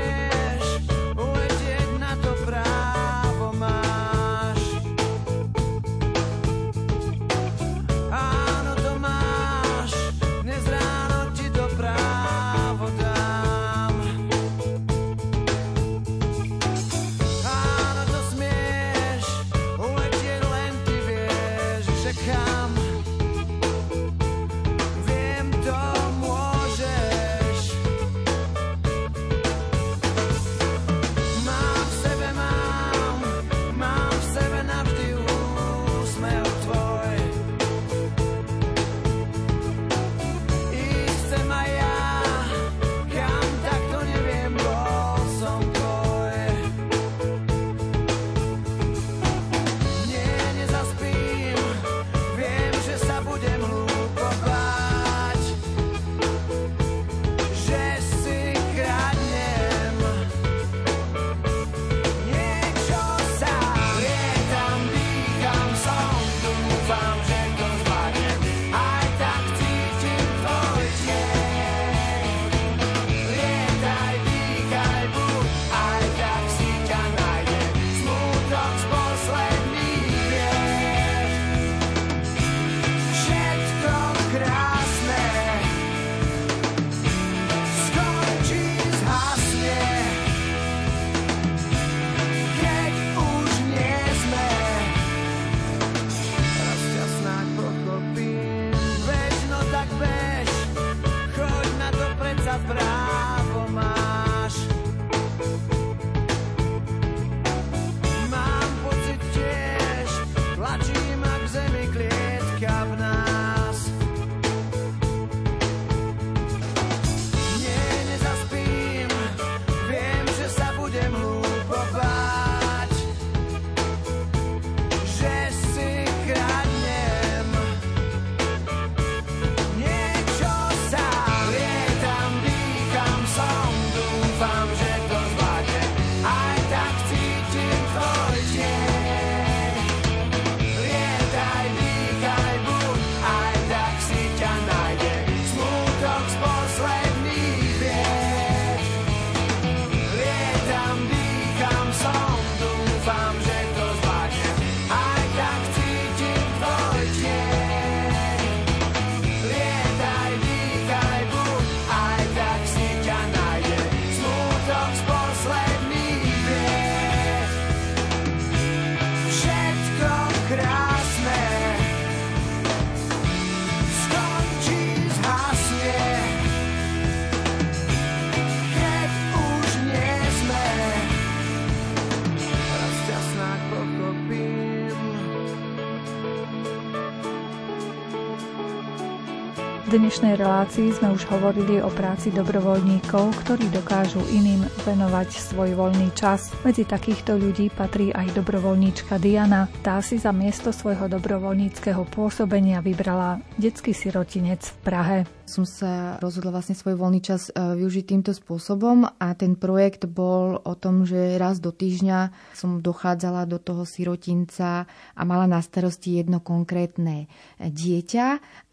V dnešnej relácii sme už hovorili o práci dobrovoľníkov, ktorí dokážu iným venovať svoj voľný čas. Medzi takýchto ľudí patrí aj dobrovoľníčka Diana. Tá si za miesto svojho dobrovoľníckého pôsobenia vybrala detský sirotinec v Prahe. Som sa rozhodla vlastne svoj voľný čas e, využiť týmto spôsobom a ten projekt bol o tom, že raz do týždňa som dochádzala do toho sirotinca a mala na starosti jedno konkrétne dieťa,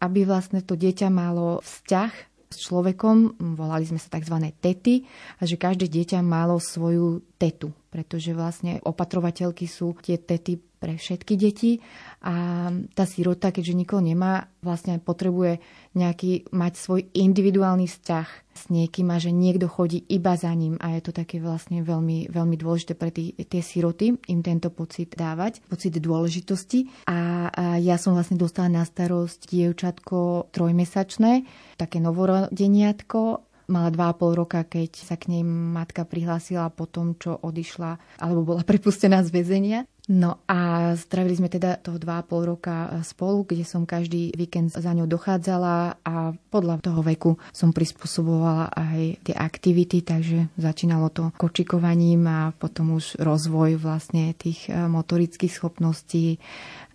aby vlastne to dieťa malo vzťah s človekom, volali sme sa tzv. tety, a že každé dieťa malo svoju tetu, pretože vlastne opatrovateľky sú tie tety pre všetky deti a tá sirota, keďže nikoho nemá, vlastne potrebuje nejaký, mať svoj individuálny vzťah s niekým a že niekto chodí iba za ním. A je to také vlastne veľmi, veľmi dôležité pre tí, tie siroty im tento pocit dávať, pocit dôležitosti. A, a ja som vlastne dostala na starosť dievčatko trojmesačné, také novorodeniatko. Mala 2,5 roka, keď sa k nej matka prihlásila po tom, čo odišla alebo bola prepustená z väzenia. No a zdravili sme teda toho 2,5 roka spolu, kde som každý víkend za ňou dochádzala a podľa toho veku som prispôsobovala aj tie aktivity, takže začínalo to kočikovaním a potom už rozvoj vlastne tých motorických schopností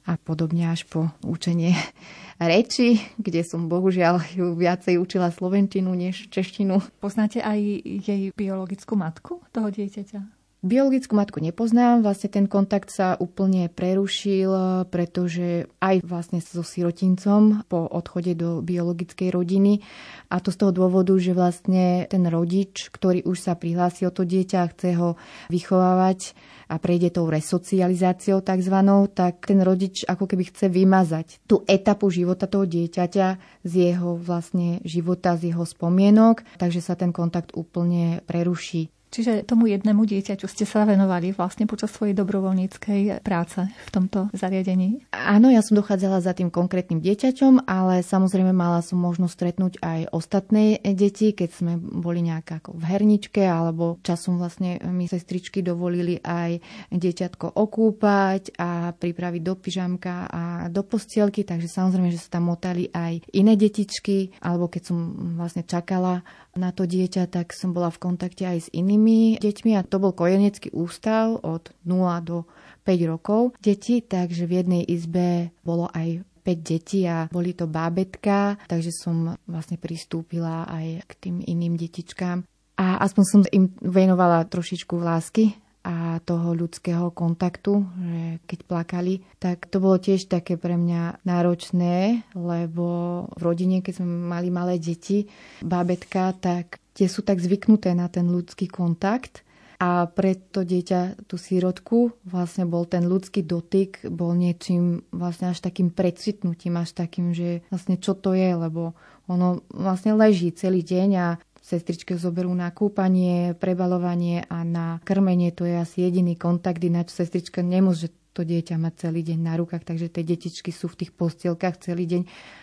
a podobne až po učenie *laughs* reči, kde som bohužiaľ ju viacej učila slovenčinu než češtinu. Poznáte aj jej biologickú matku toho dieťaťa? Biologickú matku nepoznám, vlastne ten kontakt sa úplne prerušil, pretože aj vlastne so sirotincom po odchode do biologickej rodiny a to z toho dôvodu, že vlastne ten rodič, ktorý už sa prihlási o to dieťa a chce ho vychovávať a prejde tou resocializáciou tzv., tak ten rodič ako keby chce vymazať tú etapu života toho dieťaťa z jeho vlastne života, z jeho spomienok, takže sa ten kontakt úplne preruší. Čiže tomu jednému dieťaťu ste sa venovali vlastne počas svojej dobrovoľníckej práce v tomto zariadení? Áno, ja som dochádzala za tým konkrétnym dieťaťom, ale samozrejme mala som možnosť stretnúť aj ostatné deti, keď sme boli nejak ako v herničke, alebo časom vlastne mi sestričky dovolili aj dieťatko okúpať a pripraviť do pyžamka a do postielky, takže samozrejme, že sa tam motali aj iné detičky, alebo keď som vlastne čakala na to dieťa, tak som bola v kontakte aj s inými deťmi a to bol kojenecký ústav od 0 do 5 rokov detí, takže v jednej izbe bolo aj 5 detí a boli to bábetka, takže som vlastne pristúpila aj k tým iným detičkám. A aspoň som im venovala trošičku lásky a toho ľudského kontaktu, že keď plakali, tak to bolo tiež také pre mňa náročné, lebo v rodine, keď sme mali malé deti, bábetka, tak tie sú tak zvyknuté na ten ľudský kontakt a pre to dieťa, tú sírotku, vlastne bol ten ľudský dotyk, bol niečím vlastne až takým predsvitnutím, až takým, že vlastne čo to je, lebo ono vlastne leží celý deň a sestričke zoberú na kúpanie, prebalovanie a na krmenie. To je asi jediný kontakt, ináč sestrička nemôže to dieťa má celý deň na rukách, takže tie detičky sú v tých postielkach celý deň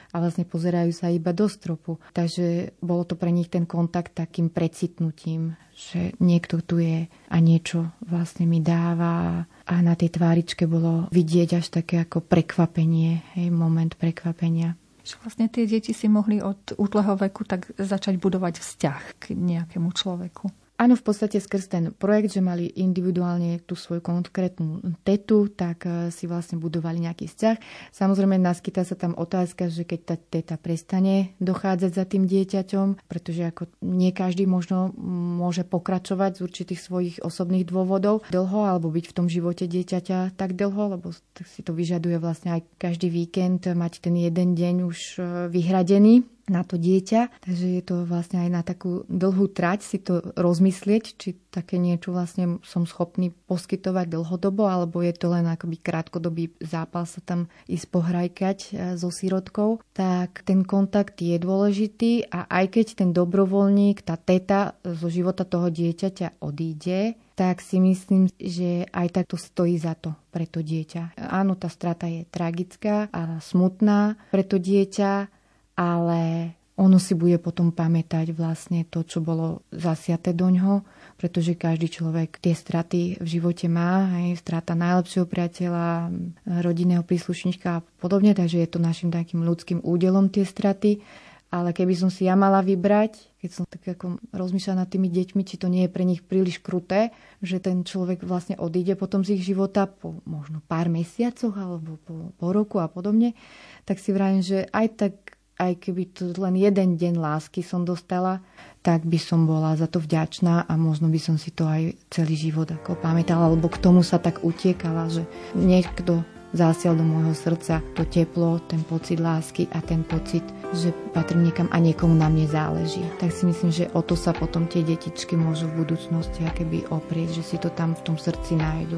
a vlastne pozerajú sa iba do stropu. Takže bolo to pre nich ten kontakt takým precitnutím, že niekto tu je a niečo vlastne mi dáva a na tej tváričke bolo vidieť až také ako prekvapenie, hej, moment prekvapenia že vlastne tie deti si mohli od útleho veku tak začať budovať vzťah k nejakému človeku. Áno, v podstate skrz ten projekt, že mali individuálne tú svoju konkrétnu tetu, tak e, si vlastne budovali nejaký vzťah. Samozrejme, naskytá sa tam otázka, že keď tá teta prestane dochádzať za tým dieťaťom, pretože ako nie každý možno môže pokračovať z určitých svojich osobných dôvodov dlho alebo byť v tom živote dieťaťa tak dlho, lebo si to vyžaduje vlastne aj každý víkend mať ten jeden deň už e, vyhradený na to dieťa. Takže je to vlastne aj na takú dlhú trať si to rozmyslieť, či také niečo vlastne som schopný poskytovať dlhodobo, alebo je to len akoby krátkodobý zápal sa tam ísť pohrajkať e, so sirotkou. Tak ten kontakt je dôležitý a aj keď ten dobrovoľník, tá teta zo života toho dieťaťa odíde, tak si myslím, že aj tak to stojí za to pre to dieťa. Áno, tá strata je tragická a smutná pre to dieťa, ale ono si bude potom pamätať vlastne to, čo bolo zasiaté do ňoho, pretože každý človek tie straty v živote má, aj strata najlepšieho priateľa, rodinného príslušníka a podobne, takže je to našim takým ľudským údelom tie straty. Ale keby som si ja mala vybrať, keď som tak ako rozmýšľala nad tými deťmi, či to nie je pre nich príliš kruté, že ten človek vlastne odíde potom z ich života po možno pár mesiacoch alebo po, po roku a podobne, tak si vravím, že aj tak aj keby to len jeden deň lásky som dostala, tak by som bola za to vďačná a možno by som si to aj celý život ako pamätala, lebo k tomu sa tak utiekala, že niekto zasiel do môjho srdca to teplo, ten pocit lásky a ten pocit, že patrím niekam a niekomu na mne záleží. Tak si myslím, že o to sa potom tie detičky môžu v budúcnosti akéby oprieť, že si to tam v tom srdci nájdu.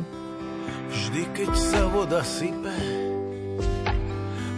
Vždy, keď sa voda sype,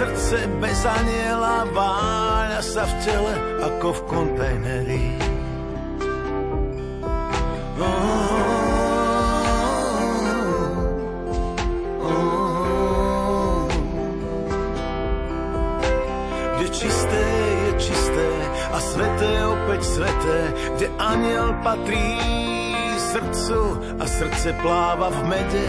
Srdce bez aniela váľa sa v tele ako v kontajneri. Kde čisté je čisté a sveté opäť sveté, kde aniel patrí srdcu a srdce pláva v mede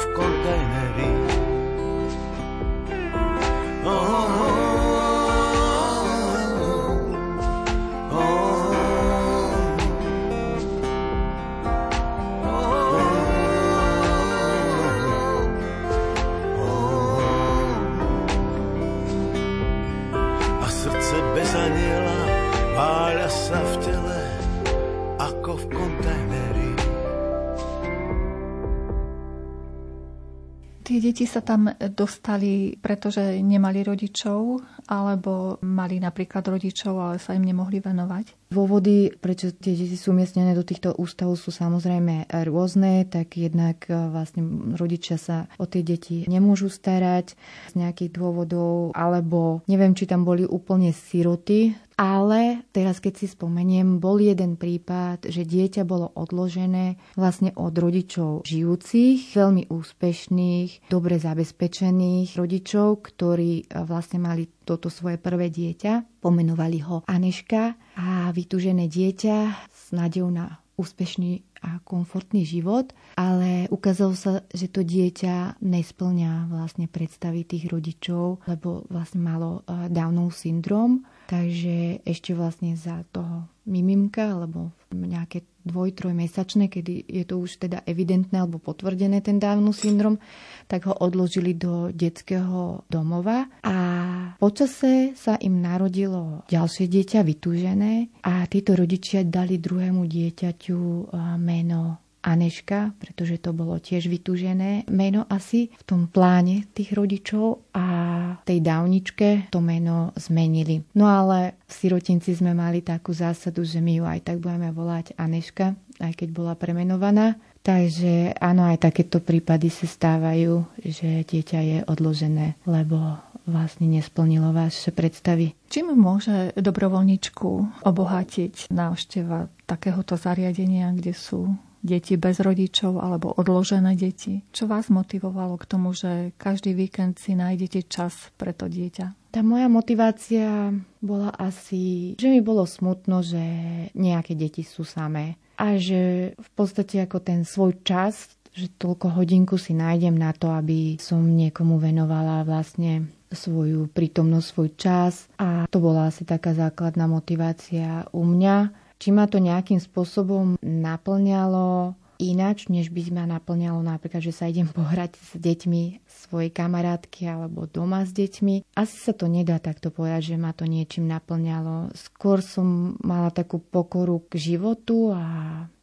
deti sa tam dostali, pretože nemali rodičov, alebo mali napríklad rodičov, ale sa im nemohli venovať? Dôvody, prečo tie deti sú umiestnené do týchto ústavov sú samozrejme rôzne, tak jednak e, vlastne rodičia sa o tie deti nemôžu starať z nejakých dôvodov, alebo neviem, či tam boli úplne siroty, ale teraz, keď si spomeniem, bol jeden prípad, že dieťa bolo odložené vlastne od rodičov žijúcich, veľmi úspešných, dobre zabezpečených rodičov, ktorí e, vlastne mali toto svoje prvé dieťa. Pomenovali ho Aneška a vytúžené dieťa s nádejou na úspešný a komfortný život, ale ukázalo sa, že to dieťa nesplňa vlastne predstavy tých rodičov, lebo vlastne malo e, Downov syndrom Takže ešte vlastne za toho mimimka, alebo nejaké dvoj, trojmesačné, kedy je to už teda evidentné alebo potvrdené ten dávnu syndrom, tak ho odložili do detského domova. A počase sa im narodilo ďalšie dieťa vytúžené a títo rodičia dali druhému dieťaťu meno Aneška, pretože to bolo tiež vytúžené meno asi v tom pláne tých rodičov a tej dávničke to meno zmenili. No ale v sirotinci sme mali takú zásadu, že my ju aj tak budeme volať Aneška, aj keď bola premenovaná. Takže áno, aj takéto prípady sa stávajú, že dieťa je odložené, lebo vlastne nesplnilo vaše predstavy. Čím môže dobrovoľničku obohatiť návšteva takéhoto zariadenia, kde sú deti bez rodičov alebo odložené deti. Čo vás motivovalo k tomu, že každý víkend si nájdete čas pre to dieťa? Tá moja motivácia bola asi, že mi bolo smutno, že nejaké deti sú samé a že v podstate ako ten svoj čas, že toľko hodinku si nájdem na to, aby som niekomu venovala vlastne svoju prítomnosť, svoj čas a to bola asi taká základná motivácia u mňa či ma to nejakým spôsobom naplňalo ináč, než by ma naplňalo napríklad, že sa idem *laughs* pohrať s deťmi svojej kamarátky alebo doma s deťmi. Asi sa to nedá takto povedať, že ma to niečím naplňalo. Skôr som mala takú pokoru k životu a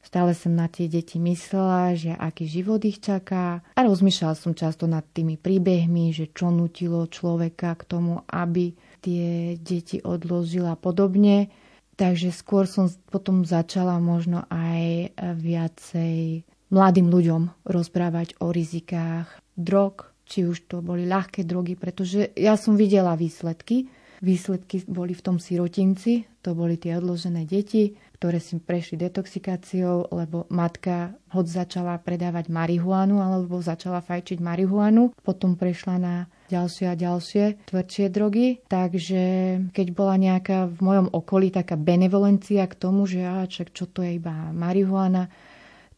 Stále som na tie deti myslela, že aký život ich čaká a rozmýšľala som často nad tými príbehmi, že čo nutilo človeka k tomu, aby tie deti odložila podobne. Takže skôr som potom začala možno aj viacej mladým ľuďom rozprávať o rizikách drog, či už to boli ľahké drogy, pretože ja som videla výsledky. Výsledky boli v tom sirotinci, to boli tie odložené deti, ktoré si prešli detoxikáciou, lebo matka hod začala predávať marihuanu alebo začala fajčiť marihuanu, potom prešla na ďalšie a ďalšie tvrdšie drogy. Takže keď bola nejaká v mojom okolí taká benevolencia k tomu, že á, čak, čo to je iba marihuana,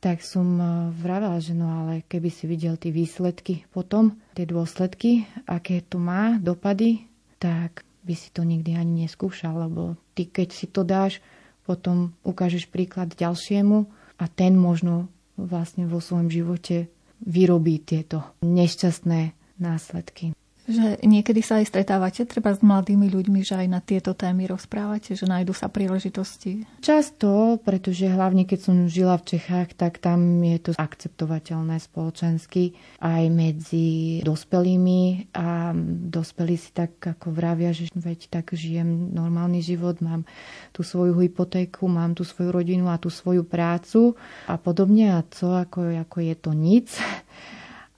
tak som e, vravela, že no ale keby si videl tie výsledky potom, tie dôsledky, aké to má dopady, tak by si to nikdy ani neskúšal, lebo ty keď si to dáš, potom ukážeš príklad ďalšiemu a ten možno vlastne vo svojom živote vyrobí tieto nešťastné následky. Že niekedy sa aj stretávate treba s mladými ľuďmi, že aj na tieto témy rozprávate, že nájdu sa príležitosti? Často, pretože hlavne keď som žila v Čechách, tak tam je to akceptovateľné spoločensky aj medzi dospelými a dospelí si tak ako vravia, že veď tak žijem normálny život, mám tú svoju hypotéku, mám tú svoju rodinu a tú svoju prácu a podobne a co ako, ako je to nic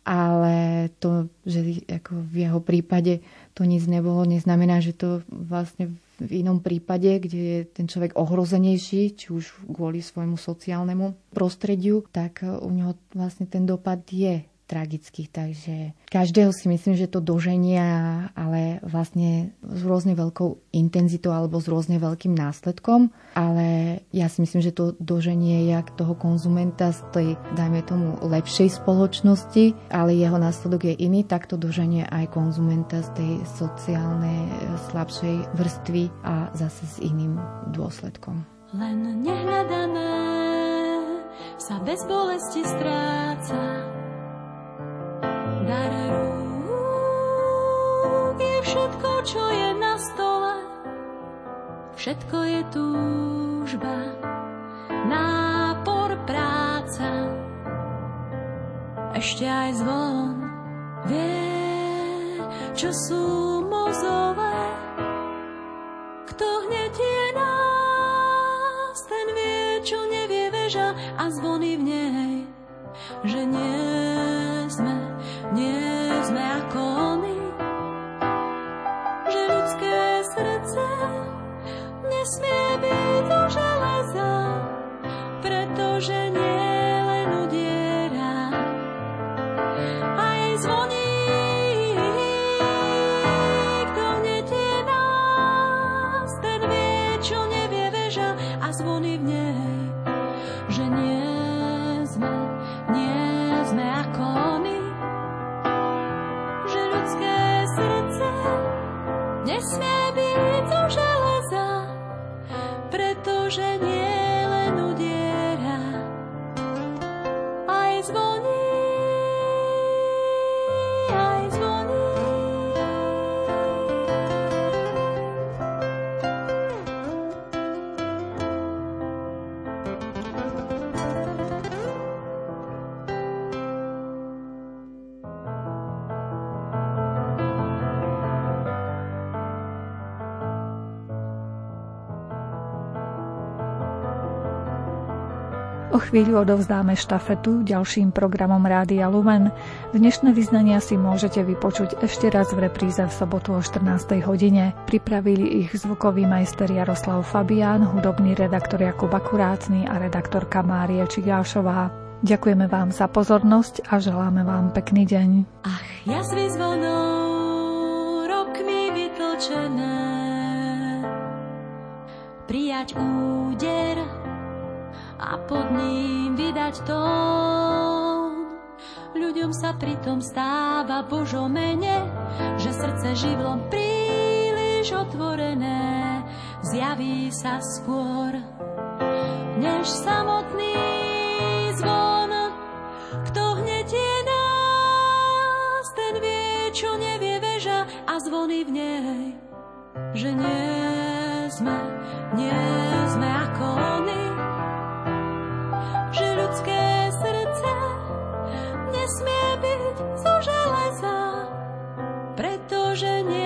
ale to, že ako v jeho prípade to nic nebolo, neznamená, že to vlastne v inom prípade, kde je ten človek ohrozenejší, či už kvôli svojmu sociálnemu prostrediu, tak u neho vlastne ten dopad je tragických, takže každého si myslím, že to doženia, ale vlastne s rôzne veľkou intenzitou alebo s rôzne veľkým následkom, ale ja si myslím, že to doženie jak toho konzumenta z tej, dajme tomu, lepšej spoločnosti, ale jeho následok je iný, tak to doženie aj konzumenta z tej sociálnej slabšej vrstvy a zase s iným dôsledkom. Len nehľadané sa bez bolesti stráca čo je na stole. Všetko je túžba, nápor, práca. Ešte aj zvon vie, čo sú mozové. Kto hnetie nás, ten vie, čo nevie veža a zvony v nej, že nie nesmie chvíľu odovzdáme štafetu ďalším programom Rádia Lumen. Dnešné vyznania si môžete vypočuť ešte raz v repríze v sobotu o 14. hodine. Pripravili ich zvukový majster Jaroslav Fabián, hudobný redaktor Jakub Akurácný a redaktorka Mária Čigášová. Ďakujeme vám za pozornosť a želáme vám pekný deň. Ach, jazvy zvonou rokmi vytlčené prijať úder a pod ním vydať tón. Ľuďom sa pritom stáva Božo mene, že srdce živlom príliš otvorené zjaví sa skôr, než samotný zvon. Kto hnetie nás, ten vie, čo nevie veža a zvony v nej, že nie sme, nie sme nesmie byť zo železa, pretože nie